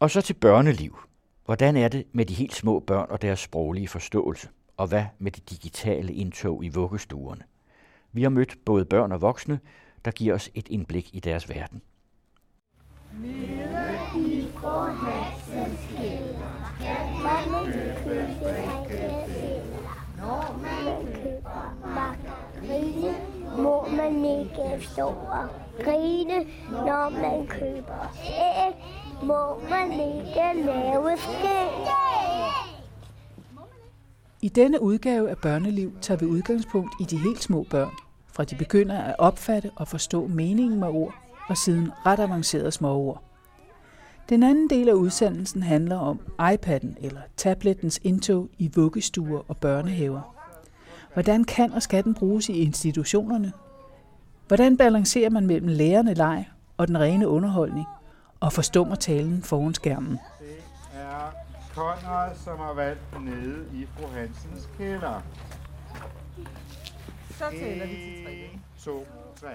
Og så til børneliv. Hvordan er det med de helt små børn og deres sproglige forståelse? Og hvad med det digitale indtog i vuggestuerne? Vi har mødt både børn og voksne, der giver os et indblik i deres verden. Nede i Hansens kælder, kan man købe Når man køber margarine, må man ikke stå og grine, når man køber æg, må man ikke lave skæg. I denne udgave af Børneliv tager vi udgangspunkt i de helt små børn, fra de begynder at opfatte og forstå meningen med ord, og siden ret avancerede småord. Den anden del af udsendelsen handler om iPad'en eller tablettens indtog i vuggestuer og børnehaver. Hvordan kan og skal den bruges i institutionerne? Hvordan balancerer man mellem lærende leg og den rene underholdning, og forstummer talen foran skærmen? Det er Konrad, som har valgt nede i fru Hansens kælder. Så tæller vi til tre. 2, 3.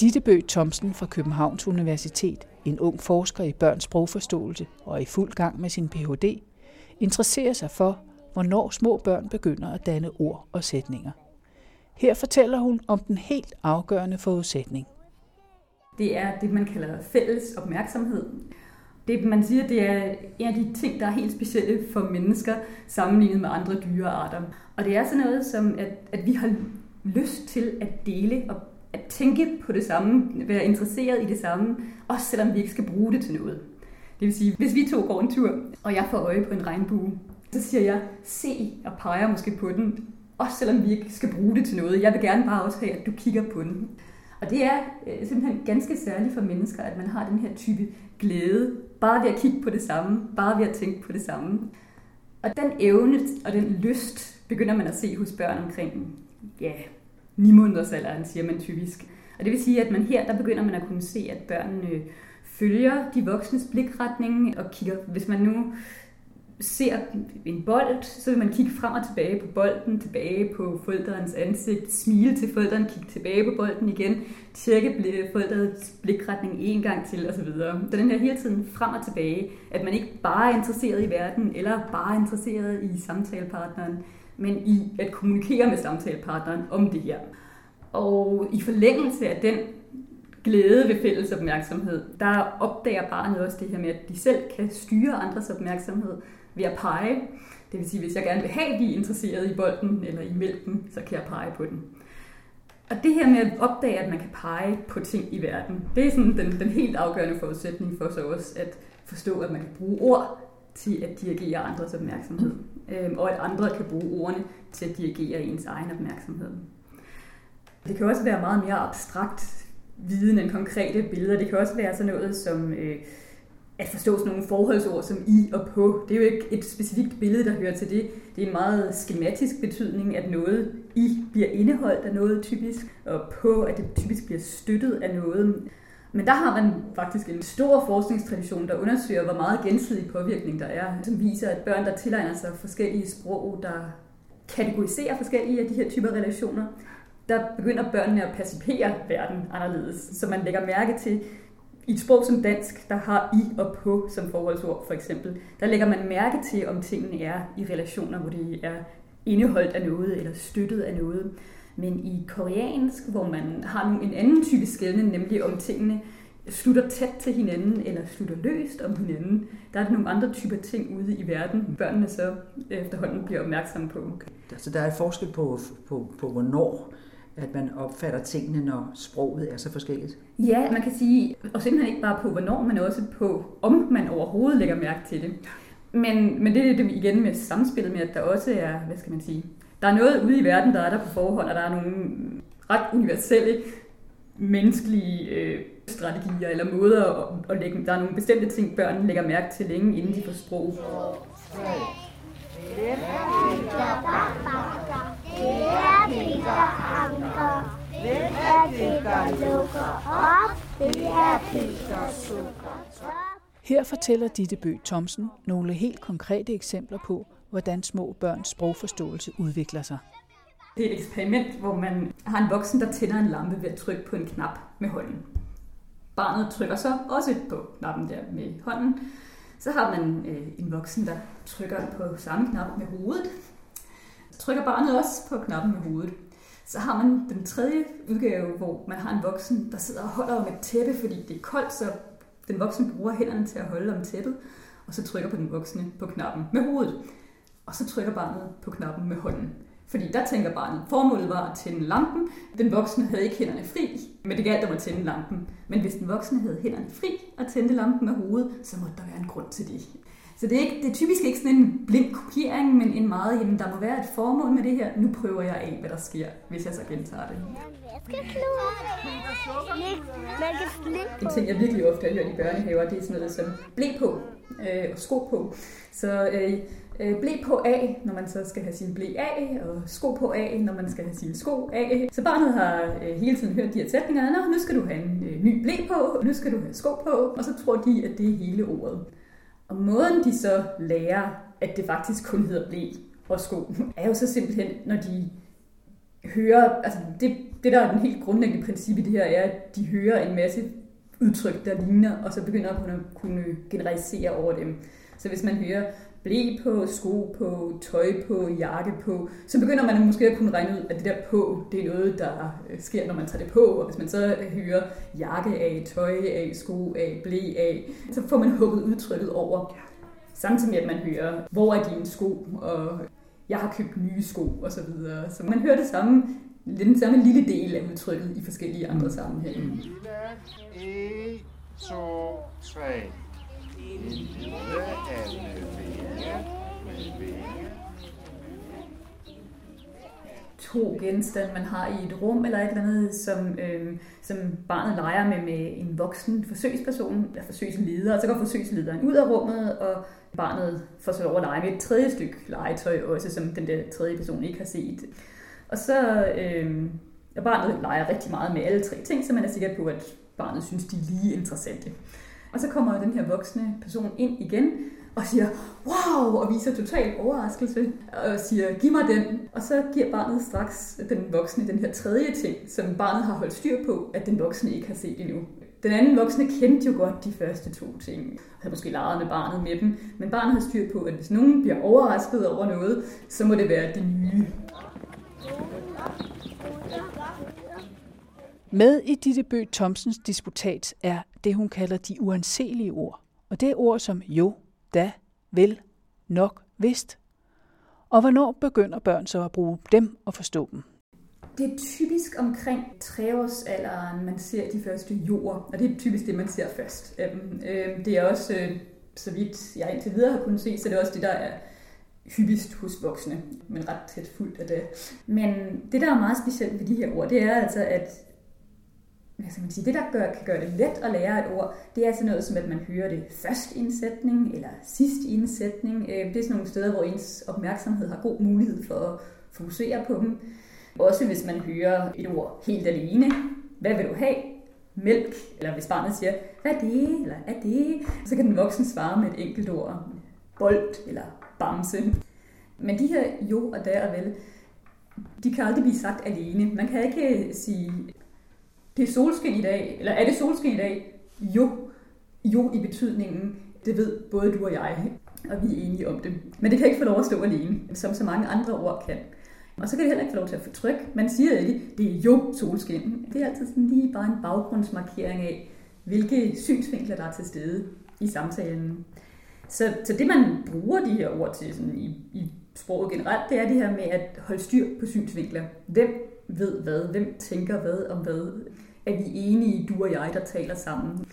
Ditte Bøgh Thomsen fra Københavns Universitet, en ung forsker i børns sprogforståelse og i fuld gang med sin Ph.D., interesserer sig for, hvornår små børn begynder at danne ord og sætninger. Her fortæller hun om den helt afgørende forudsætning. Det er det, man kalder fælles opmærksomhed. Det, man siger, det er en af de ting, der er helt specielle for mennesker sammenlignet med andre dyrearter. Og det er sådan noget som, at, at vi har lyst til at dele og at tænke på det samme, være interesseret i det samme, også selvom vi ikke skal bruge det til noget. Det vil sige, hvis vi to går en tur, og jeg får øje på en regnbue, så siger jeg, se og peger måske på den, også selvom vi ikke skal bruge det til noget. Jeg vil gerne bare også have, at du kigger på den. Og det er øh, simpelthen ganske særligt for mennesker, at man har den her type glæde, bare ved at kigge på det samme, bare ved at tænke på det samme. Og den evne og den lyst begynder man at se hos børn omkring ja, 9 måneders alderen, siger man typisk. Og det vil sige, at man her, der begynder man at kunne se, at børnene følger de voksnes blikretning og kigger, hvis man nu ser en bold, så vil man kigge frem og tilbage på bolden, tilbage på forældrens ansigt, smile til forældrene, kigge tilbage på bolden igen, tjekke forældrets blikretning en gang til osv. Så den her hele tiden frem og tilbage, at man ikke bare er interesseret i verden, eller bare er interesseret i samtalepartneren, men i at kommunikere med samtalepartneren om det her. Og i forlængelse af den glæde ved fælles opmærksomhed, der opdager barnet også det her med, at de selv kan styre andres opmærksomhed ved at pege. Det vil sige, hvis jeg gerne vil have, at de er interesseret i bolden eller i mælken, så kan jeg pege på den. Og det her med at opdage, at man kan pege på ting i verden, det er sådan den, den helt afgørende forudsætning for så også at forstå, at man kan bruge ord til at dirigere andres opmærksomhed, øhm, og at andre kan bruge ordene til at dirigere ens egen opmærksomhed. Det kan også være meget mere abstrakt viden end konkrete billeder. Det kan også være sådan noget som øh, at forstå sådan nogle forholdsord som i og på. Det er jo ikke et specifikt billede, der hører til det. Det er en meget skematisk betydning, at noget i bliver indeholdt af noget typisk, og på, at det typisk bliver støttet af noget. Men der har man faktisk en stor forskningstradition, der undersøger, hvor meget gensidig påvirkning der er, som viser, at børn, der tilegner sig forskellige sprog, der kategoriserer forskellige af de her typer relationer, der begynder børnene at percipere verden anderledes. Så man lægger mærke til, i et sprog som dansk, der har i og på som forholdsord for eksempel, der lægger man mærke til, om tingene er i relationer, hvor de er indeholdt af noget eller støttet af noget. Men i koreansk, hvor man har en anden type skældning, nemlig om tingene slutter tæt til hinanden eller slutter løst om hinanden, der er der nogle andre typer ting ude i verden, børnene så efterhånden bliver opmærksomme på. Okay. Så der er forskel på, på, på hvornår at man opfatter tingene, når sproget er så forskelligt? Ja, man kan sige, og simpelthen ikke bare på hvornår, men også på om man overhovedet lægger mærke til det. Men, men det er det igen med samspillet med, at der også er, hvad skal man sige, der er noget ude i verden, der er der på forhånd, og der er nogle ret universelle menneskelige øh, strategier eller måder at, at lægge. Der er nogle bestemte ting, børn lægger mærke til længe, inden de får sprog. Hvem er det, der lukker op? Det er Peter Sukker. Her fortæller Ditte Bøg Thomsen nogle helt konkrete eksempler på, hvordan små børns sprogforståelse udvikler sig. Det er et eksperiment, hvor man har en voksen, der tænder en lampe ved at trykke på en knap med hånden. Barnet trykker så også på knappen der med hånden. Så har man øh, en voksen, der trykker på samme knap med hovedet. Så trykker barnet også på knappen med hovedet. Så har man den tredje udgave, hvor man har en voksen, der sidder og holder om et tæppe, fordi det er koldt, så den voksne bruger hænderne til at holde om tæppet, og så trykker på den voksne på knappen med hovedet. Og så trykker barnet på knappen med hånden. Fordi der tænker barnet, formålet var at tænde lampen. Den voksne havde ikke hænderne fri, men det galt om at tænde lampen. Men hvis den voksne havde hænderne fri og tændte lampen med hovedet, så måtte der være en grund til det. Så det er, ikke, det er typisk ikke sådan en blind kopiering, men en meget, jamen der må være et formål med det her. Nu prøver jeg af, hvad der sker, hvis jeg så gentager det. En ting, jeg virkelig ofte har hørt i børnehaver, det er sådan noget som blæ på øh, og sko på. Så øh, øh blæ på af, når man så skal have sin blæ af, og sko på af, når man skal have sin sko af. Så barnet har øh, hele tiden hørt de her sætninger, Nå, nu skal du have en øh, ny blæ på, nu skal du have sko på, og så tror de, at det er hele ordet. Og måden de så lærer, at det faktisk kun hedder blæ og sko, er jo så simpelthen, når de hører, altså det, det der er den helt grundlæggende princip i det her, er, at de hører en masse udtryk, der ligner, og så begynder at kunne, kunne generalisere over dem. Så hvis man hører blæ på, sko på, tøj på, jakke på, så begynder man måske at kunne regne ud, at det der på, det er noget, der øh, sker, når man tager det på. Og hvis man så hører jakke af, tøj af, sko af, blæ af, så får man hugget udtrykket over. Samtidig med, at man hører, hvor er dine sko, og jeg har købt nye sko, og så videre. Så man hører det samme, den samme lille del af udtrykket i forskellige andre sammenhænge. 1, 2, 3. En lille vinge med vinge to genstande, man har i et rum eller et eller andet, som, øh, som barnet leger med med en voksen forsøgsperson, eller forsøgsleder, og så går forsøgslederen ud af rummet, og barnet får så lov at lege med et tredje stykke legetøj også, som den der tredje person ikke har set. Og så øh, og barnet leger rigtig meget med alle tre ting, så man er sikker på, at barnet synes, de er lige interessante. Og så kommer den her voksne person ind igen og siger, wow, og viser total overraskelse, og siger, giv mig den. Og så giver barnet straks den voksne den her tredje ting, som barnet har holdt styr på, at den voksne ikke har set endnu. Den anden voksne kendte jo godt de første to ting, og havde måske leget med barnet med dem, men barnet har styr på, at hvis nogen bliver overrasket over noget, så må det være det nye. Med i Ditte Bøgh Thomsens disputat er det, hun kalder de uanselige ord. Og det er ord som jo, da, vel, nok, vist. Og hvornår begynder børn så at bruge dem og forstå dem? Det er typisk omkring treårsalderen, man ser de første jord, og det er typisk det, man ser først. Øhm, øh, Det er også, øh, så vidt jeg indtil videre har kunnet se, så det er også det, der er hyppigst hos voksne, men ret tæt fuldt af det. Men det, der er meget specielt ved de her ord, det er altså, at hvad skal man sige, det, der gør, kan gøre det let at lære et ord, det er sådan noget som, at man hører det først i en sætning, eller sidst i en sætning. Øh, det er sådan nogle steder, hvor ens opmærksomhed har god mulighed for at fokusere på dem. Også hvis man hører et ord helt alene. Hvad vil du have? Mælk. Eller hvis barnet siger, hvad er det? Eller er det? Så kan den voksne svare med et enkelt ord. Bold eller bamse. Men de her jo og der og vel, de kan aldrig blive sagt alene. Man kan ikke sige, det er solskin i dag, eller er det solskin i dag? Jo. Jo i betydningen, det ved både du og jeg, og vi er enige om det. Men det kan ikke få lov at stå alene, som så mange andre ord kan. Og så kan det heller ikke få lov til at få tryk. Man siger ikke, det er jo solskin. Det er altid sådan lige bare en baggrundsmarkering af, hvilke synsvinkler der er til stede i samtalen. Så, så det, man bruger de her ord til sådan i, i sproget generelt, det er det her med at holde styr på synsvinkler. Hvem ved hvad? Hvem tænker hvad om hvad? Er vi enige, du og jeg, der taler sammen?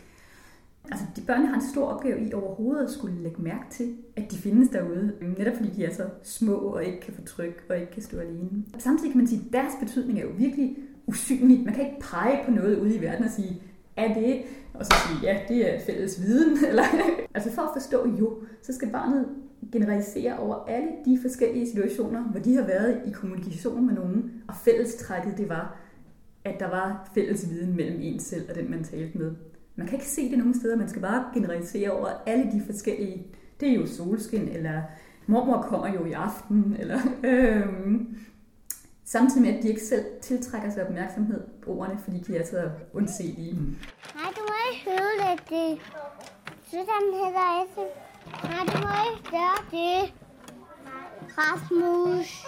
Altså, de børn har en stor opgave i overhovedet at skulle lægge mærke til, at de findes derude, netop fordi de er så små og ikke kan få tryk og ikke kan stå alene. Samtidig kan man sige, at deres betydning er jo virkelig usynlig. Man kan ikke pege på noget ude i verden og sige, er det? Og så sige, ja, det er fælles viden. Eller, altså for at forstå jo, så skal barnet generalisere over alle de forskellige situationer, hvor de har været i kommunikation med nogen, og fællestrækket det var, at der var fælles viden mellem en selv og den, man talte med. Man kan ikke se det nogen steder, man skal bare generalisere over alle de forskellige. Det er jo solskin, eller mormor kommer jo i aften, eller øhm, samtidig med, at de ikke selv tiltrækker sig opmærksomhed på ordene, fordi de er så undselige. Nej, du må høvle det. Så den hedder Esse. Nej, du må ikke gøre det. Rasmus.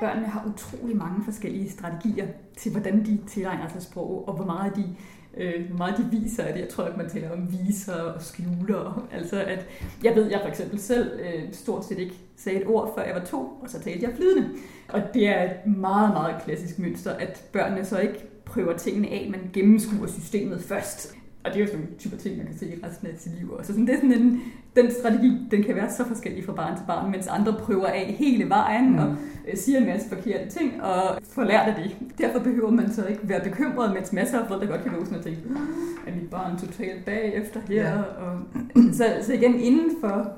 Børnene har utrolig mange forskellige strategier til, hvordan de tilegner sig sprog, og hvor meget de, øh, hvor meget de viser af det. Jeg tror ikke, man taler om viser og skjuler. Altså, at jeg ved, jeg for eksempel selv øh, stort set ikke sagde et ord, før jeg var to, og så talte jeg flydende. Og det er et meget, meget klassisk mønster, at børnene så ikke prøver tingene af, man gennemskuer systemet først. Og det er jo sådan en type ting, man kan se i resten af sit liv. Så sådan, det er sådan en, den strategi, den kan være så forskellig fra barn til barn, mens andre prøver af hele vejen mm. og øh, siger en masse forkerte ting og får lært af det. Derfor behøver man så ikke være bekymret, mens masser af forældre godt kan gå sådan og tænke, er mit barn totalt bagefter her? Ja. Og, så, så igen, inden for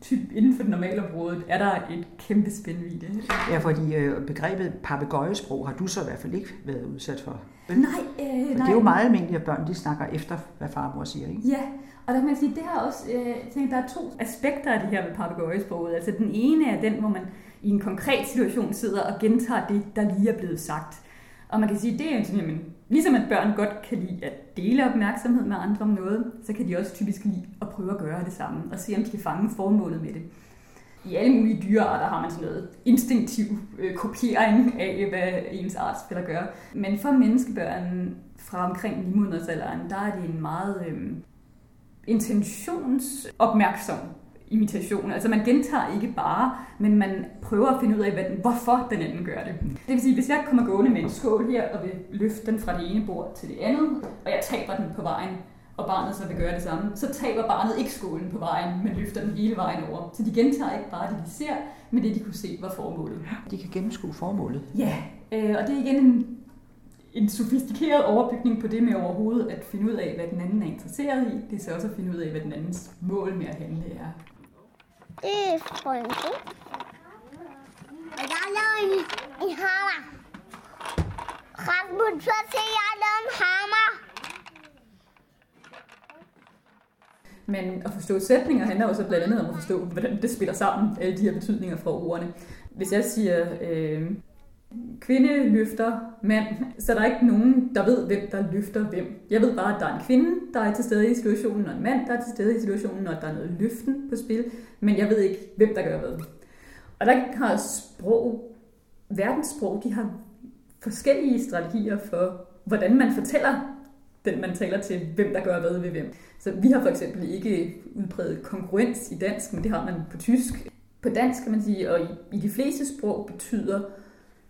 typ, inden for det normale område, er der et kæmpe spændvidde. Ja, fordi øh, begrebet papegøjesprog har du så i hvert fald ikke været udsat for. Nej, øh, nej. det er jo meget almindeligt, at børn de snakker efter, hvad far og mor siger, ikke? Ja, og der kan man sige, det har også, øh, tænker, der er to aspekter af det her med papegøjesproget. Altså den ene er den, hvor man i en konkret situation sidder og gentager det, der lige er blevet sagt. Og man kan sige, det er sådan, jamen, ligesom at børn godt kan lide at dele opmærksomhed med andre om noget, så kan de også typisk lide at prøve at gøre det samme, og se om de kan fange formålet med det. I alle mulige dyrearter har man sådan noget instinktiv øh, kopiering af, hvad ens artsfælder gør. Men for menneskebørn fra omkring livmodersalderen, der er det en meget øh, intentionsopmærksom imitation. Altså man gentager ikke bare, men man prøver at finde ud af, hvad den, hvorfor den anden gør det. Det vil sige, hvis jeg kommer gående med en skål her og vil løfte den fra det ene bord til det andet, og jeg taber den på vejen, og barnet så vil gøre det samme, så taber barnet ikke skålen på vejen, men løfter den hele vejen over. Så de gentager ikke bare det, de ser, men det, de kunne se, var formålet. De kan gennemskue formålet. Ja, øh, og det er igen en, en sofistikeret overbygning på det med overhovedet at finde ud af, hvad den anden er interesseret i. Det er så også at finde ud af, hvad den andens mål med at handle er. Det er frønke. Og jeg har lavet en, en hammer. Rasmus, så se, jeg har lavet en hammer. Men at forstå sætninger handler også blandt andet om at forstå, hvordan det spiller sammen, alle de her betydninger fra ordene. Hvis jeg siger, øh, kvinde løfter mand, så der er ikke nogen, der ved, hvem der løfter hvem. Jeg ved bare, at der er en kvinde, der er til stede i situationen, og en mand, der er til stede i situationen, og der er noget løften på spil, men jeg ved ikke, hvem der gør hvad. Og der har sprog, verdenssprog, de har forskellige strategier for, hvordan man fortæller den, man taler til, hvem der gør hvad ved hvem. Så vi har for eksempel ikke udpræget konkurrens i dansk, men det har man på tysk. På dansk kan man sige, og i, i de fleste sprog betyder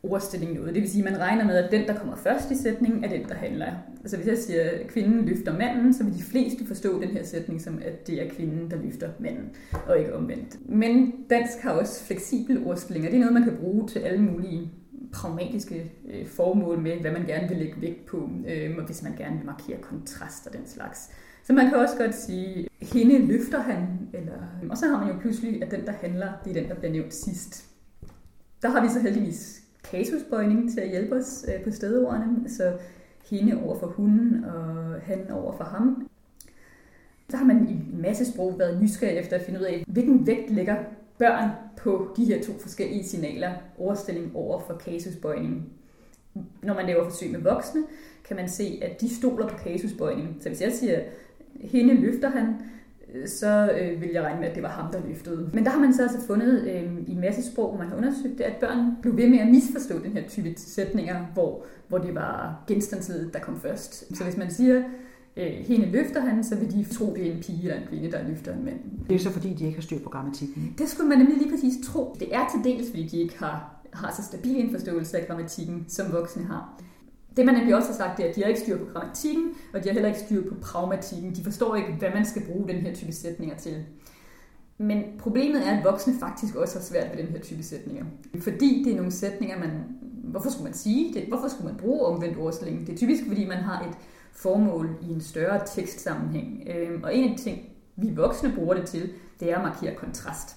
ordstillingen ud. Det vil sige, at man regner med, at den, der kommer først i sætningen, er den, der handler. Altså hvis jeg siger, at kvinden løfter manden, så vil de fleste forstå den her sætning som, at det er kvinden, der løfter manden, og ikke omvendt. Men dansk har også fleksibel ordstillinger. Det er noget, man kan bruge til alle mulige pragmatiske øh, formål med, hvad man gerne vil lægge vægt på, øh, hvis man gerne vil markere kontrast og den slags. Så man kan også godt sige, hende løfter han, eller, og så har man jo pludselig, at den, der handler, det er den, der bliver nævnt sidst. Der har vi så heldigvis kasusbøjning til at hjælpe os øh, på stedordene, så hende over for hunden og han over for ham. Så har man i en masse sprog været nysgerrig efter at finde ud af, hvilken vægt lægger børn på de her to forskellige signaler, overstilling over for kasusbøjning. Når man laver forsøg med voksne, kan man se, at de stoler på kasusbøjning. Så hvis jeg siger, hende løfter han, så øh, vil jeg regne med, at det var ham, der løftede. Men der har man så altså fundet øh, i en masse sprog, man har undersøgt det, at børn blev ved med at misforstå den her type sætninger, hvor, hvor det var genstandsledet, der kom først. Så hvis man siger, øh, hende løfter han, så vil de tro, det er en pige eller en kvinde, der løfter en mand. Det er så fordi, de ikke har styr på grammatikken. Det skulle man nemlig lige præcis tro. Det er til dels, fordi de ikke har, har så stabil en forståelse af grammatikken, som voksne har. Det man nemlig også har sagt, det er, at de har ikke styr på grammatikken, og de har heller ikke styr på pragmatikken. De forstår ikke, hvad man skal bruge den her type sætninger til. Men problemet er, at voksne faktisk også har svært ved den her type sætninger. Fordi det er nogle sætninger, man... Hvorfor skulle man sige det? Hvorfor skulle man bruge omvendt ordstilling? Det er typisk, fordi man har et formål i en større tekstsammenhæng. Øhm, og en af de ting, vi voksne bruger det til, det er at markere kontrast.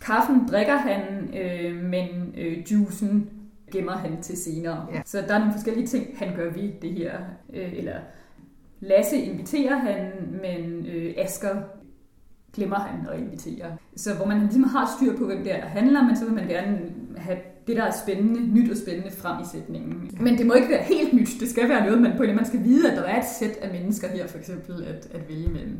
Kaffen drikker han, øh, men øh, juicen gemmer han til senere. Ja. Så der er nogle forskellige ting, han gør ved det her. Øh, eller Lasse inviterer han, men øh, Asker glemmer han at invitere. Så hvor man ligesom har styr på, hvem det er, der handler, men så vil man gerne have det, der er spændende, nyt og spændende frem i sætningen. Men det må ikke være helt nyt. Det skal være noget, man på man skal vide, at der er et sæt af mennesker her, for eksempel, at, at vælge mellem.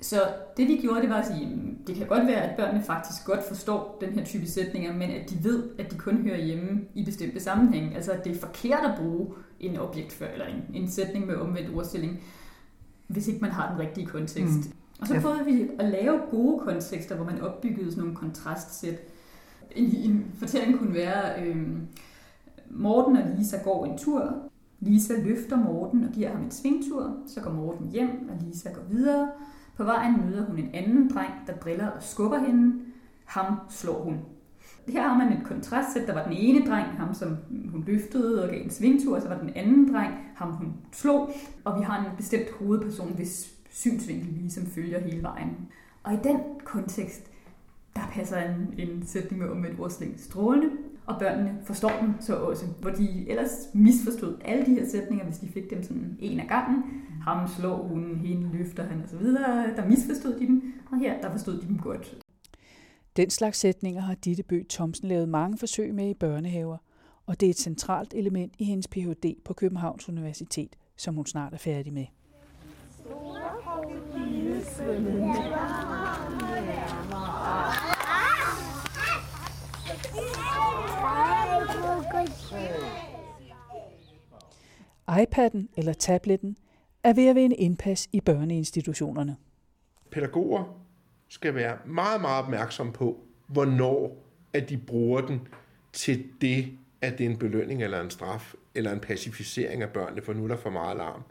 Så det vi gjorde, det var at sige, at det kan godt være, at børnene faktisk godt forstår den her type sætninger, men at de ved, at de kun hører hjemme i bestemte sammenhæng. Altså at det er forkert at bruge en objekt for, eller en, en sætning med omvendt ordstilling, hvis ikke man har den rigtige kontekst. Mm. Og så prøvede vi at lave gode kontekster, hvor man opbyggede sådan nogle kontrastsæt. En, en fortælling kunne være, øh, Morten og Lisa går en tur. Lisa løfter Morten og giver ham en svingtur. Så går Morten hjem, og Lisa går videre. På vejen møder hun en anden dreng, der driller og skubber hende. Ham slår hun. Her har man et kontrastsæt. Der var den ene dreng, ham som hun løftede og gav en svingtur, og så var den anden dreng, ham hun slog. Og vi har en bestemt hovedperson, hvis synsvinkel ligesom følger hele vejen. Og i den kontekst, der passer en, en sætning med omvendt ordsling strålende, og børnene forstår dem så også, hvor de ellers misforstod alle de her sætninger, hvis de fik dem sådan en af gangen. Ham slår hun, hende løfter han osv. Der misforstod de dem, og her der forstod de dem godt. Den slags sætninger har Ditte Bø Thomsen lavet mange forsøg med i børnehaver, og det er et centralt element i hendes Ph.D. på Københavns Universitet, som hun snart er færdig med. iPad'en eller tabletten er ved at vinde indpas i børneinstitutionerne. Pædagoger skal være meget, meget opmærksom på, hvornår at de bruger den til det, at det er en belønning eller en straf, eller en pacificering af børnene, for nu er der for meget alarm.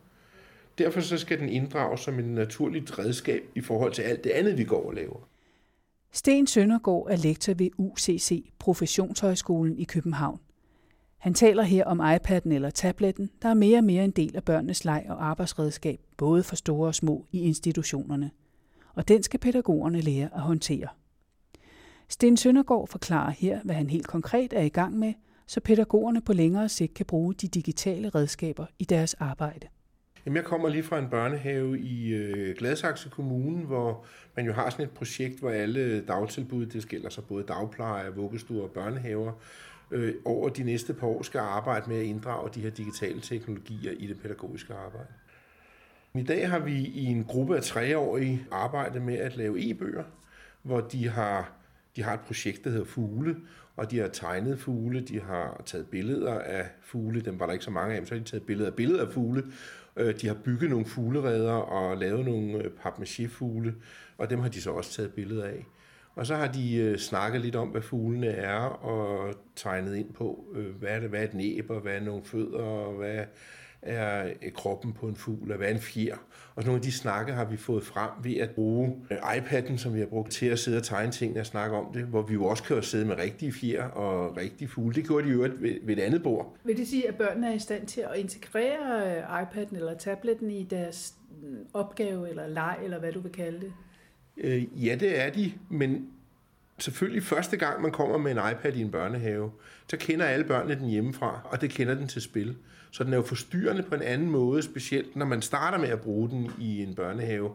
Derfor så skal den inddrages som et naturligt redskab i forhold til alt det andet, vi går og laver. Sten Søndergaard er lektor ved UCC, Professionshøjskolen i København. Han taler her om iPad'en eller tabletten, der er mere og mere en del af børnenes leg og arbejdsredskab, både for store og små i institutionerne. Og den skal pædagogerne lære at håndtere. Sten Søndergaard forklarer her, hvad han helt konkret er i gang med, så pædagogerne på længere sigt kan bruge de digitale redskaber i deres arbejde. Jamen, jeg kommer lige fra en børnehave i øh, Gladsaxe Kommune, hvor man jo har sådan et projekt, hvor alle dagtilbud, det gælder så både dagpleje, vuggestuer og børnehaver, øh, over de næste par år skal arbejde med at inddrage de her digitale teknologier i det pædagogiske arbejde. I dag har vi i en gruppe af treårige arbejdet med at lave e-bøger, hvor de har, de har et projekt, der hedder Fugle, og de har tegnet fugle, de har taget billeder af fugle, dem var der ikke så mange af, så har de taget billeder af billeder af fugle, øh, de har bygget nogle fuglereder og lavet nogle øh, papmaché-fugle, og dem har de så også taget billeder af. Og så har de øh, snakket lidt om, hvad fuglene er, og tegnet ind på, øh, hvad er, det, hvad er et næb, og hvad er nogle fødder, og hvad er øh, kroppen på en fugl, og hvad er en fjer. Og nogle af de snakke har vi fået frem ved at bruge øh, iPad'en, som vi har brugt til at sidde og tegne tingene og snakke om det, hvor vi jo også kan sidde med rigtige fjer og rigtige fugle. Det gjorde de jo ved, ved et andet bord. Vil det sige, at børnene er i stand til at integrere øh, iPad'en eller tabletten i deres mm, opgave eller leg, eller hvad du vil kalde det? Øh, ja, det er de, men selvfølgelig første gang, man kommer med en iPad i en børnehave, så kender alle børnene den hjemmefra, og det kender den til spil. Så den er jo forstyrrende på en anden måde, specielt når man starter med at bruge den i en børnehave,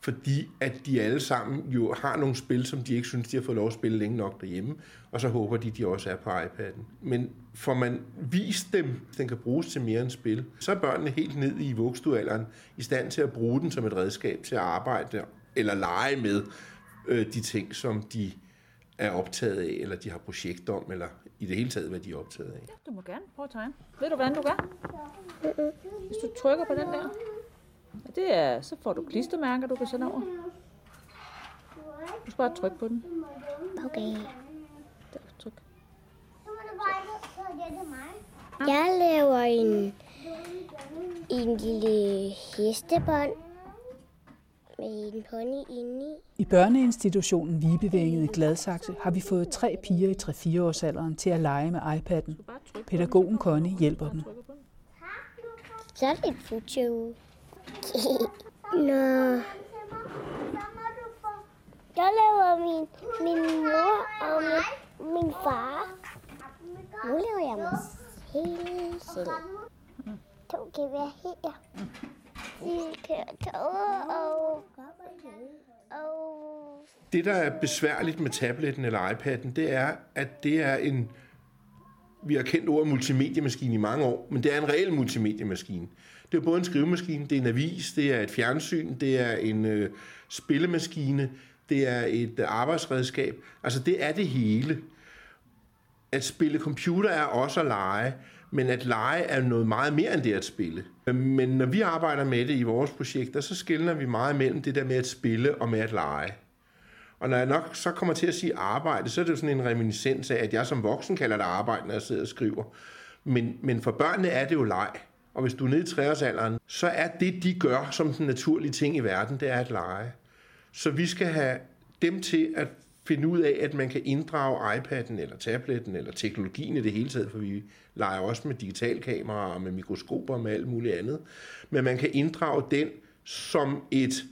fordi at de alle sammen jo har nogle spil, som de ikke synes, de har fået lov at spille længe nok derhjemme, og så håber de, de også er på iPad'en. Men får man vist dem, at den kan bruges til mere end spil, så er børnene helt ned i vugstualderen i stand til at bruge den som et redskab til at arbejde eller lege med øh, de ting, som de er optaget af, eller de har projekt om, eller i det hele taget, hvad de er optaget af. Ja, du må gerne prøve at tegne. Ved du, hvordan du gør? Hvis du trykker på den der, det er, så får du klistermærker, du kan sende over. Du skal bare trykke på den. Okay. Der, tryk. Jeg laver en, en lille hestebånd med en pony indeni. I børneinstitutionen Vibevænget i Gladsaxe har vi fået tre piger i 3-4 års alderen til at lege med iPad'en. Pædagogen Connie hjælper dem. Så er det et future. Nå. Jeg laver min, min mor og min, min far. Nu laver jeg mig hele selv. To kan være her. Det, der er besværligt med tabletten eller iPad'en, det er, at det er en vi har kendt ordet multimediemaskine i mange år, men det er en reel multimediemaskine. Det er både en skrivemaskine, det er en avis, det er et fjernsyn, det er en øh, spillemaskine, det er et øh, arbejdsredskab. Altså det er det hele. At spille computer er også at lege, men at lege er noget meget mere end det at spille. Men når vi arbejder med det i vores projekter, så skiller vi meget mellem det der med at spille og med at lege. Og når jeg nok så kommer til at sige arbejde, så er det jo sådan en reminiscens af, at jeg som voksen kalder det arbejde, når jeg sidder og skriver. Men, men for børnene er det jo leg. Og hvis du er nede i treårsalderen, så er det, de gør som den naturlige ting i verden, det er at lege. Så vi skal have dem til at finde ud af, at man kan inddrage iPad'en eller tabletten eller teknologien i det hele taget, for vi leger også med digitalkameraer og med mikroskoper og med alt muligt andet. Men man kan inddrage den som et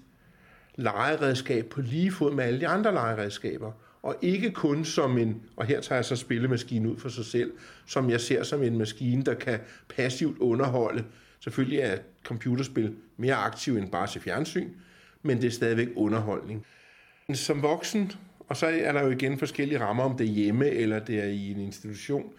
legeredskab på lige fod med alle de andre legeredskaber. Og ikke kun som en, og her tager jeg så spillemaskinen ud for sig selv, som jeg ser som en maskine, der kan passivt underholde. Selvfølgelig er computerspil mere aktiv end bare til fjernsyn, men det er stadigvæk underholdning. Som voksen, og så er der jo igen forskellige rammer, om det er hjemme eller det er i en institution,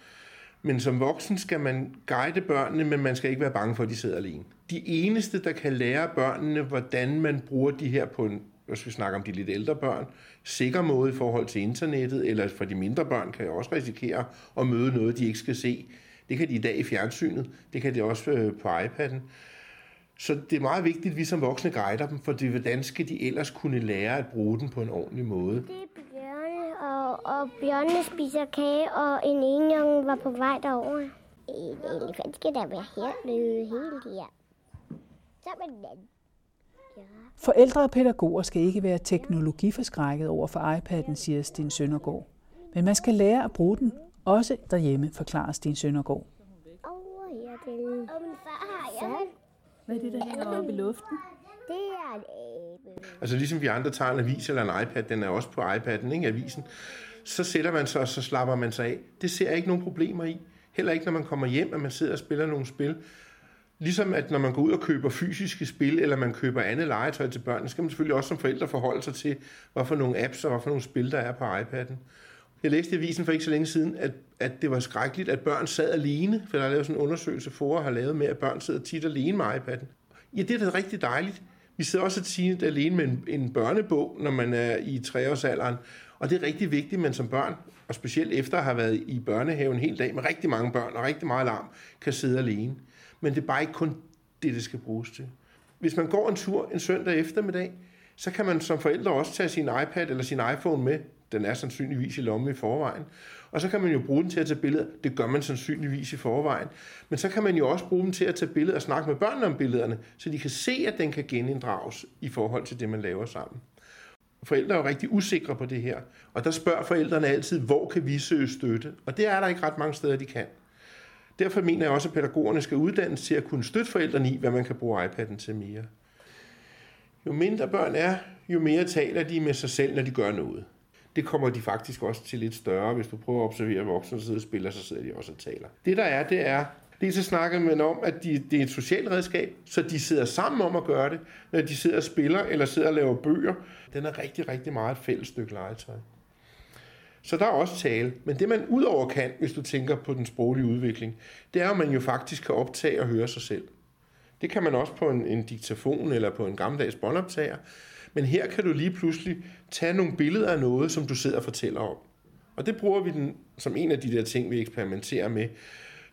men som voksen skal man guide børnene, men man skal ikke være bange for, at de sidder alene. De eneste, der kan lære børnene, hvordan man bruger de her på en, hvis vi snakker om de lidt ældre børn, sikker måde i forhold til internettet, eller for de mindre børn kan jeg også risikere at møde noget, de ikke skal se. Det kan de i dag i fjernsynet, det kan de også øh, på iPad'en. Så det er meget vigtigt, at vi som voksne guider dem, for det, hvordan skal de ellers kunne lære at bruge den på en ordentlig måde. Det er Bjørne, og, og Bjørne spiser kage, og en enjunge var på vej derover. En elefant skal da være her løbe hele her. Så med den anden. Forældre og pædagoger skal ikke være teknologiforskrækket over for iPad'en, siger Sten Søndergaard. Men man skal lære at bruge den, også derhjemme, forklarer Sten Søndergaard. Over her til. Og min far har jeg. Hvad er det, der hænger oppe i luften? Det er en abe. Altså ligesom vi andre tager en avis eller en iPad, den er også på iPad'en, ikke avisen, så sætter man sig, og så slapper man sig af. Det ser jeg ikke nogen problemer i. Heller ikke, når man kommer hjem, at man sidder og spiller nogle spil. Ligesom at når man går ud og køber fysiske spil, eller man køber andet legetøj til børnene, skal man selvfølgelig også som forældre forholde sig til, hvad for nogle apps og hvad for nogle spil, der er på iPad'en. Jeg læste i avisen for ikke så længe siden, at, at det var skrækkeligt, at børn sad alene, for der er lavet sådan en undersøgelse, for har lavet med, at børn sidder tit alene med iPad'en. Ja, det er da rigtig dejligt. Vi sidder også tit alene med en, en børnebog, når man er i treårsalderen, og det er rigtig vigtigt, at man som børn, og specielt efter at have været i børnehaven en hel dag med rigtig mange børn og rigtig meget larm, kan sidde alene. Men det er bare ikke kun det, det skal bruges til. Hvis man går en tur en søndag eftermiddag, så kan man som forældre også tage sin iPad eller sin iPhone med. Den er sandsynligvis i lommen i forvejen. Og så kan man jo bruge den til at tage billeder. Det gør man sandsynligvis i forvejen. Men så kan man jo også bruge den til at tage billeder og snakke med børnene om billederne, så de kan se, at den kan geninddrages i forhold til det, man laver sammen. Forældre er jo rigtig usikre på det her, og der spørger forældrene altid, hvor kan vi søge støtte? Og det er der ikke ret mange steder, de kan. Derfor mener jeg også, at pædagogerne skal uddannes til at kunne støtte forældrene i, hvad man kan bruge iPad'en til mere. Jo mindre børn er, jo mere taler de med sig selv, når de gør noget. Det kommer de faktisk også til lidt større. Hvis du prøver at observere voksne, der sidder og spiller, så sidder de også og taler. Det der er, det er, det så snakker man om, at de, det er et socialt redskab, så de sidder sammen om at gøre det, når de sidder og spiller eller sidder og laver bøger. Den er rigtig, rigtig meget et fælles stykke legetøj. Så der er også tale. Men det man udover kan, hvis du tænker på den sproglige udvikling, det er, at man jo faktisk kan optage og høre sig selv. Det kan man også på en, en diktafon eller på en gammeldags båndoptager. Men her kan du lige pludselig tage nogle billeder af noget, som du sidder og fortæller om. Og det bruger vi den, som en af de der ting, vi eksperimenterer med,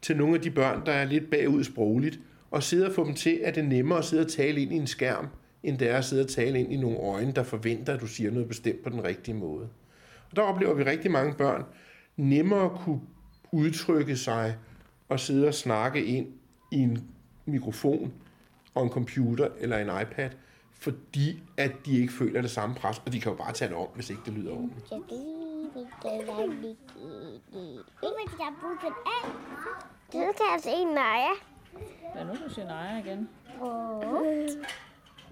til nogle af de børn, der er lidt bagud sprogligt, og sidde og få dem til, at det er nemmere at sidde og tale ind i en skærm, end det er at sidde og tale ind i nogle øjne, der forventer, at du siger noget bestemt på den rigtige måde. Og der oplever vi rigtig mange børn nemmere kunne udtrykke sig og sidde og snakke ind i en mikrofon og en computer eller en iPad, fordi at de ikke føler det samme pres, og de kan jo bare tage det om, hvis ikke det lyder ordentligt. Så kan jeg se Naja. Ja, nu du siger nej igen.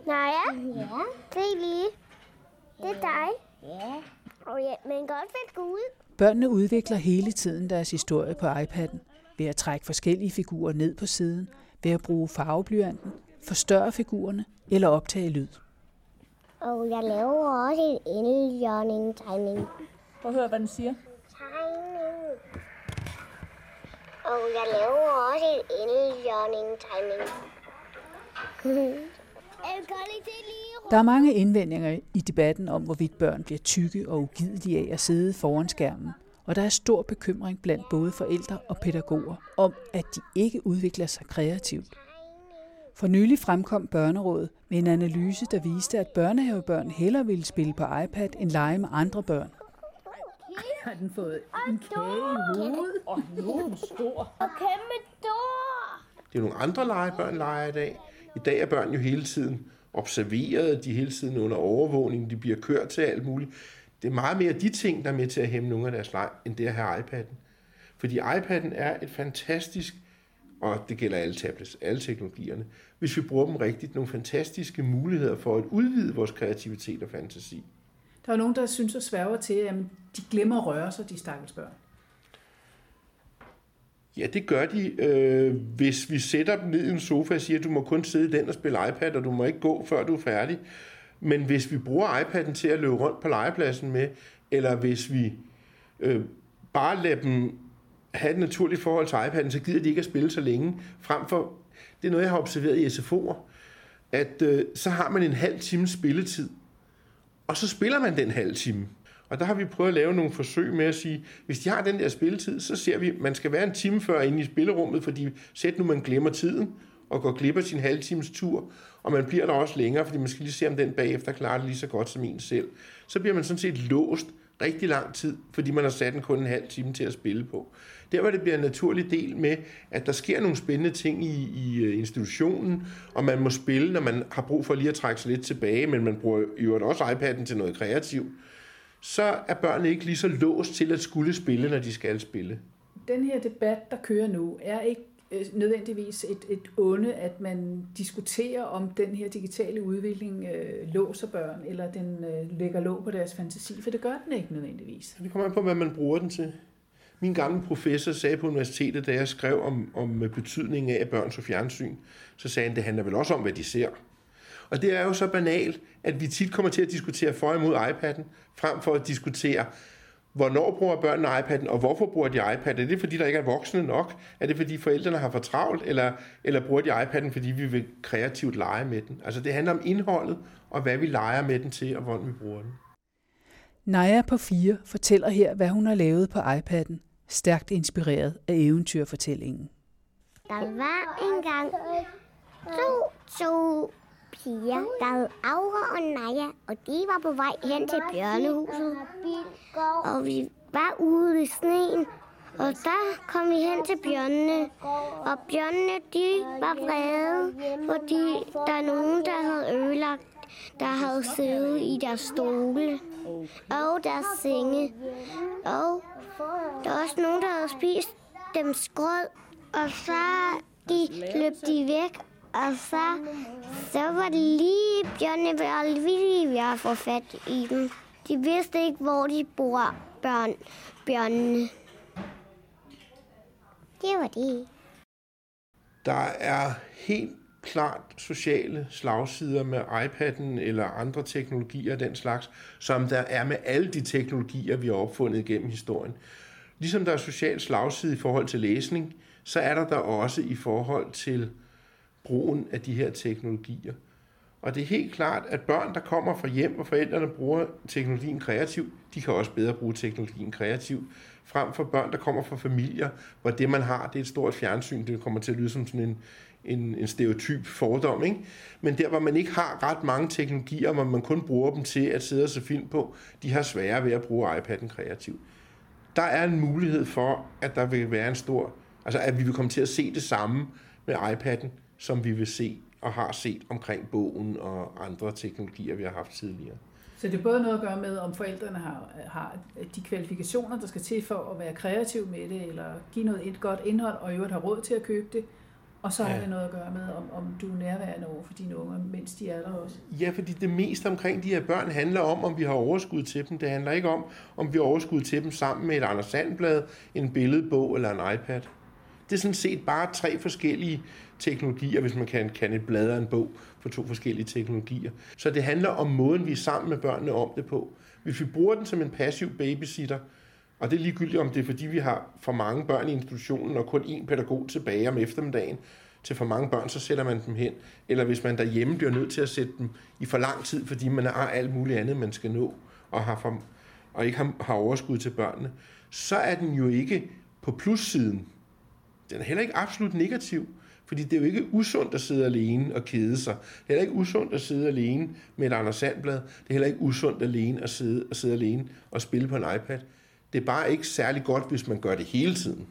Naja? Ja? Se lige. Det er dig. Ja. Og ja, men godt vil gå ud. Børnene udvikler hele tiden deres historie på iPad'en ved at trække forskellige figurer ned på siden, ved at bruge farveblyanten, forstørre figurerne eller optage lyd. Og jeg laver også en endeljørning tegning. Prøv at høre, hvad den siger. Tegning. Og jeg laver også en endeljørning-tegning. Der er mange indvendinger i debatten om, hvorvidt børn bliver tykke og ugidelige af at sidde foran skærmen. Og der er stor bekymring blandt både forældre og pædagoger om, at de ikke udvikler sig kreativt. For nylig fremkom Børnerådet med en analyse, der viste, at børnehavebørn hellere ville spille på iPad end lege med andre børn. Har den fået en kage i hovedet? Og nu er stor. Og kæmpe stor. Det er nogle andre lege, børn leger i dag. I dag er børn jo hele tiden observeret, de er hele tiden under overvågning, de bliver kørt til alt muligt. Det er meget mere de ting, der er med til at hæmme nogle af deres leg, end det at have iPad'en. Fordi iPad'en er et fantastisk, og det gælder alle tablets, alle teknologierne, hvis vi bruger dem rigtigt, nogle fantastiske muligheder for at udvide vores kreativitet og fantasi. Der er nogen, der synes og sværger til, at de glemmer at røre sig, de stakkels børn. Ja, det gør de, øh, hvis vi sætter dem ned i en sofa og siger, at du må kun sidde i den og spille iPad, og du må ikke gå, før du er færdig. Men hvis vi bruger iPad'en til at løbe rundt på legepladsen med, eller hvis vi øh, bare lader dem have et naturligt forhold til iPad'en, så gider de ikke at spille så længe. Frem for, det er noget, jeg har observeret i SFO'er, at øh, så har man en halv times spilletid, og så spiller man den halv time. Og der har vi prøvet at lave nogle forsøg med at sige, hvis de har den der spilletid, så ser vi, at man skal være en time før inde i spillerummet, fordi sæt nu, man glemmer tiden og går glip af sin halv times tur, og man bliver der også længere, fordi man skal lige se, om den bagefter klarer det lige så godt som en selv. Så bliver man sådan set låst rigtig lang tid, fordi man har sat den kun en halv time til at spille på. Der hvor det bliver en naturlig del med, at der sker nogle spændende ting i, i øh, institutionen, og man må spille, når man har brug for lige at trække sig lidt tilbage, men man bruger jo også iPad'en til noget kreativt, så er børnene ikke lige så låst til at skulle spille, når de skal spille. Den her debat, der kører nu, er ikke øh, nødvendigvis et, et onde, at man diskuterer, om den her digitale udvikling øh, låser børn, eller den øh, lægger låg på deres fantasi, for det gør den ikke nødvendigvis. Det kommer an på, hvad man bruger den til. Min gamle professor sagde på universitetet, da jeg skrev om, om betydningen af, børn så fjernsyn, så sagde han, det handler vel også om, hvad de ser. Og det er jo så banalt, at vi tit kommer til at diskutere for og imod iPad'en, frem for at diskutere, hvornår bruger børnene iPad'en, og hvorfor bruger de iPad? Er det fordi, der ikke er voksne nok? Er det fordi, forældrene har for travlt? Eller, eller bruger de iPad'en, fordi vi vil kreativt lege med den? Altså det handler om indholdet, og hvad vi leger med den til, og hvordan vi bruger den. Naja på fire fortæller her, hvad hun har lavet på iPad'en, stærkt inspireret af eventyrfortællingen. Der var engang to, to piger, der hed Aura og Naja, og de var på vej hen til bjørnehuset. Og vi var ude i sneen, og der kom vi hen til bjørnene. Og bjørnene, de var vrede, fordi der er nogen, der havde ødelagt, der havde siddet i deres stole og deres senge. Og der var også nogen, der havde spist dem skrød, og så de løb de væk, og så, så var det lige bjørnene var lige at få fat i dem. De vidste ikke, hvor de bor, børn, bjørnene. Det var det. Der er helt klart sociale slagsider med iPad'en eller andre teknologier af den slags, som der er med alle de teknologier, vi har opfundet gennem historien. Ligesom der er social slagside i forhold til læsning, så er der der også i forhold til brugen af de her teknologier. Og det er helt klart, at børn, der kommer fra hjem, hvor forældrene bruger teknologien kreativt, de kan også bedre bruge teknologien kreativt, frem for børn, der kommer fra familier, hvor det, man har, det er et stort fjernsyn. Det kommer til at lyde som sådan en, en, en stereotyp fordom, ikke? Men der, hvor man ikke har ret mange teknologier, hvor man kun bruger dem til at sidde og se film på, de har sværere ved at bruge iPad'en kreativt. Der er en mulighed for, at der vil være en stor, altså at vi vil komme til at se det samme med iPad'en, som vi vil se og har set omkring bogen og andre teknologier, vi har haft tidligere. Så det er både noget at gøre med, om forældrene har, har de kvalifikationer, der skal til for at være kreativ med det, eller give noget et godt indhold, og i øvrigt have råd til at købe det. Og så ja. har det noget at gøre med, om, om du er nærværende over for dine unger, mens de er der også. Ja, fordi det meste omkring de her børn handler om, om vi har overskud til dem. Det handler ikke om, om vi har overskud til dem sammen med et Anders Sandblad, en billedbog eller en iPad. Det er sådan set bare tre forskellige teknologier, hvis man kan, kan et blad en bog for to forskellige teknologier. Så det handler om måden, vi er sammen med børnene om det på. Hvis vi bruger den som en passiv babysitter, Og det er ligegyldigt, om det er fordi, vi har for mange børn i institutionen, og kun én pædagog tilbage om eftermiddagen til for mange børn, så sætter man dem hen. Eller hvis man derhjemme bliver nødt til at sætte dem i for lang tid, fordi man har alt muligt andet, man skal nå, og, har for, og ikke har, har overskud til børnene, så er den jo ikke på plussiden. Den er heller ikke absolut negativ. Fordi det er jo ikke usundt at sidde alene og kede sig. Det er heller ikke usundt at sidde alene med et Anders Sandblad. Det er heller ikke usundt alene at sidde, at sidde alene og spille på en iPad. Det er bare ikke særlig godt, hvis man gør det hele tiden.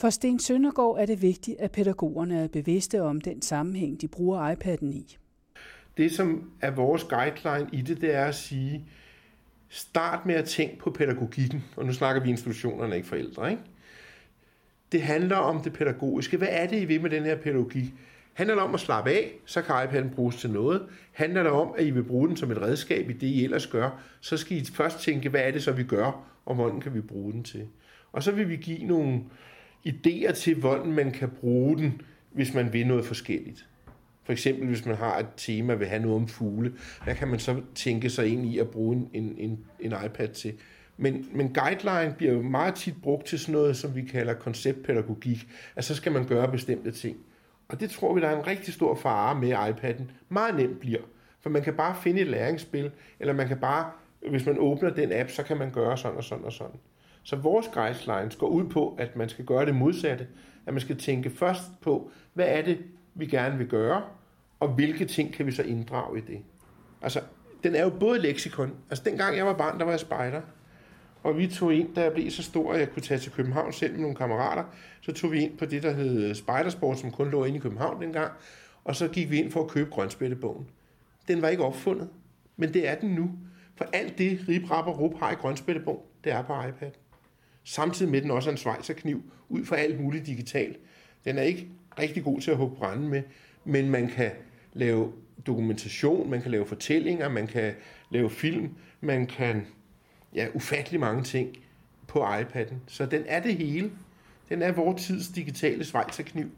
For Sten Søndergaard er det vigtigt, at pædagogerne er bevidste om den sammenhæng, de bruger iPad'en i. Det, som er vores guideline i det, det er at sige, start med at tænke på pædagogikken. Og nu snakker vi institutionerne, ikke forældre. Ikke? Det handler om det pædagogiske. Hvad er det, I vil med den her pædagogik? Handler det om at slappe af, så kan iPad'en bruges til noget. Handler det om, at I vil bruge den som et redskab i det, I ellers gør, så skal I først tænke, hvad er det så, vi gør, og hvordan kan vi bruge den til. Og så vil vi give nogle idéer til, hvordan man kan bruge den, hvis man vil noget forskelligt. For eksempel, hvis man har et tema, vil have noget om fugle, hvad kan man så tænke sig ind i at bruge en, en, en iPad til? Men, men guideline bliver jo meget tit brugt til sådan noget, som vi kalder konceptpædagogik. At så skal man gøre bestemte ting. Og det tror vi, der er en rigtig stor fare med iPad'en. Meget nemt bliver. For man kan bare finde et læringsspil, eller man kan bare, hvis man åbner den app, så kan man gøre sådan og sådan og sådan. Så vores guidelines går ud på, at man skal gøre det modsatte. At man skal tænke først på, hvad er det, vi gerne vil gøre, og hvilke ting kan vi så inddrage i det. Altså, den er jo både leksikon. Altså, dengang jeg var barn, der var jeg spejder. Og vi tog ind, da jeg blev så stor, at jeg kunne tage til København selv med nogle kammerater. Så tog vi ind på det, der hed Spidersport, som kun lå inde i København dengang. Og så gik vi ind for at købe Grønspættebogen. Den var ikke opfundet, men det er den nu. For alt det, Rip, Rap og Rup har i Grønspættebogen, det er på iPad. Samtidig med den også en svejserkniv, ud fra alt muligt digitalt. Den er ikke rigtig god til at hugge brænde med, men man kan lave dokumentation, man kan lave fortællinger, man kan lave film, man kan ja, ufattelig mange ting på iPad'en. Så den er det hele. Den er vores tids digitale svejserkniv.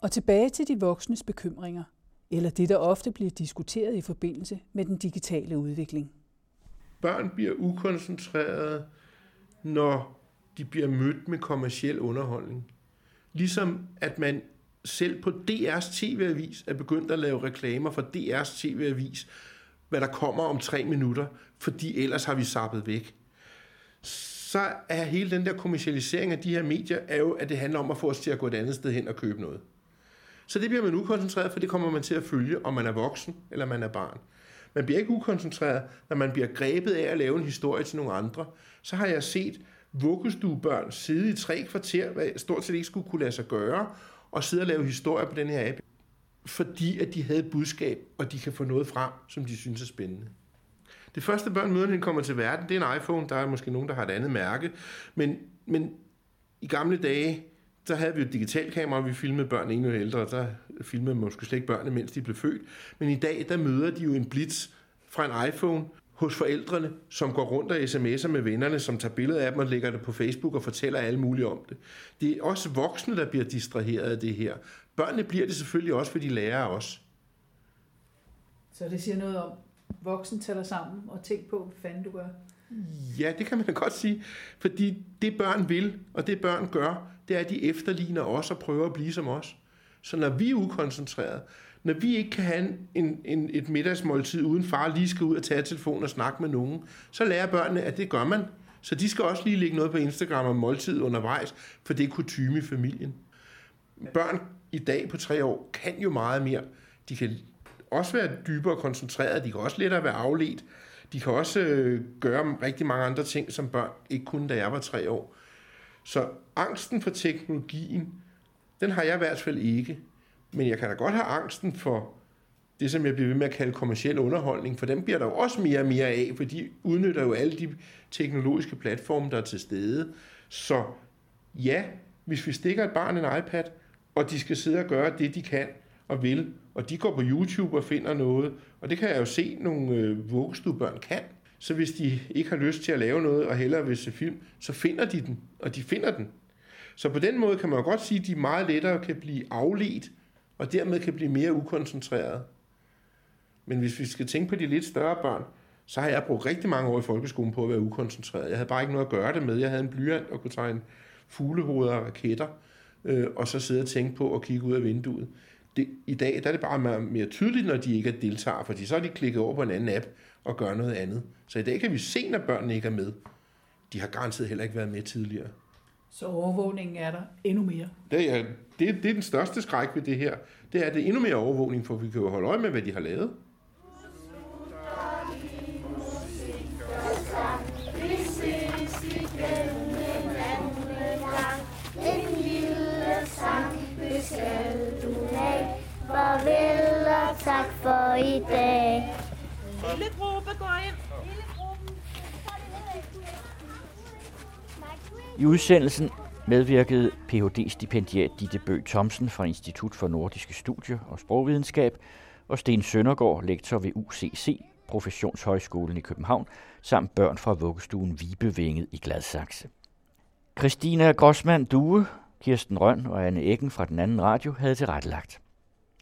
Og tilbage til de voksnes bekymringer, eller det, der ofte bliver diskuteret i forbindelse med den digitale udvikling. Børn bliver ukoncentrerede, når de bliver mødt med kommersiel underholdning. Ligesom at man selv på DR's TV-avis er begyndt at lave reklamer for DR's TV-avis, hvad der kommer om tre minutter, fordi ellers har vi sappet væk. Så er hele den der kommercialisering af de her medier, er jo, at det handler om at få os til at gå et andet sted hen og købe noget. Så det bliver man ukoncentreret, for det kommer man til at følge, om man er voksen eller man er barn. Man bliver ikke ukoncentreret, når man bliver grebet af at lave en historie til nogle andre. Så har jeg set vuggestuebørn sidde i tre kvarter, hvad stort set ikke skulle kunne lade sig gøre, og sidde og lave historier på den her app, fordi at de havde et budskab, og de kan få noget frem, som de synes er spændende. Det første børn møder, den kommer til verden, det er en iPhone. Der er måske nogen, der har et andet mærke. Men, men i gamle dage, der havde vi jo et digitalt kamera, og vi filmede børn endnu ældre. Der filmede man måske slet ikke børnene, mens de blev født. Men i dag, der møder de jo en blitz fra en iPhone hos forældrene, som går rundt og sms'er med vennerne, som tager billeder af dem og lægger det på Facebook og fortæller alle mulige om det. Det er også voksne, der bliver distraheret af det her. Børnene bliver det selvfølgelig også, fordi de lærer os. Så det siger noget om, voksen tæller sammen og tænk på, hvad fanden du gør? Ja, det kan man godt sige. Fordi det børn vil, og det børn gør, det er, at de efterligner os og prøver at blive som os. Så når vi er ukoncentrerede, når vi ikke kan have en, en, et middagsmåltid, uden far lige skal ud og tage telefonen og snakke med nogen, så lærer børnene, at det gør man. Så de skal også lige lægge noget på Instagram om måltid undervejs, for det er kutume i familien. Børn i dag på tre år kan jo meget mere. De kan også være dybere koncentreret, de kan også lettere være afledt, de kan også øh, gøre rigtig mange andre ting, som børn ikke kunne, da jeg var tre år. Så angsten for teknologien, den har jeg i hvert fald ikke. Men jeg kan da godt have angsten for det, som jeg bliver ved med at kalde kommersiel underholdning, for dem bliver der jo også mere og mere af, for de udnytter jo alle de teknologiske platforme, der er til stede. Så ja, hvis vi stikker et barn en iPad, og de skal sidde og gøre det, de kan og vil, og de går på YouTube og finder noget, og det kan jeg jo se, nogle øh, vuggestuebørn kan. Så hvis de ikke har lyst til at lave noget, og hellere vil se film, så finder de den, og de finder den. Så på den måde kan man jo godt sige, at de meget lettere kan blive afledt, og dermed kan blive mere ukoncentreret. Men hvis vi skal tænke på de lidt større børn, så har jeg brugt rigtig mange år i folkeskolen på at være ukoncentreret. Jeg havde bare ikke noget at gøre det med. Jeg havde en blyant og kunne tegne fuglehoveder og raketter, øh, og så sidde og tænke på at kigge ud af vinduet. Det, I dag der er det bare mere, mere tydeligt, når de ikke er deltager, fordi så er de klikket over på en anden app og gør noget andet. Så i dag kan vi se, når børnene ikke er med. De har garanteret heller ikke været med tidligere. Så overvågningen er der endnu mere. Det er, det, det er den største skræk ved det her. Det er, at det er endnu mere overvågning, for vi kan jo holde øje med, hvad de har lavet. Tak for i dag. Lille gruppe, gå ind. I udsendelsen medvirkede Ph.D.-stipendiat Ditte Bø Thomsen fra Institut for Nordiske Studier og Sprogvidenskab og Sten Søndergaard, lektor ved UCC, Professionshøjskolen i København, samt børn fra vuggestuen Vibevinget i Gladsaxe. Christina Grossmann Due, Kirsten Røn og Anne Eggen fra den anden radio havde tilrettelagt.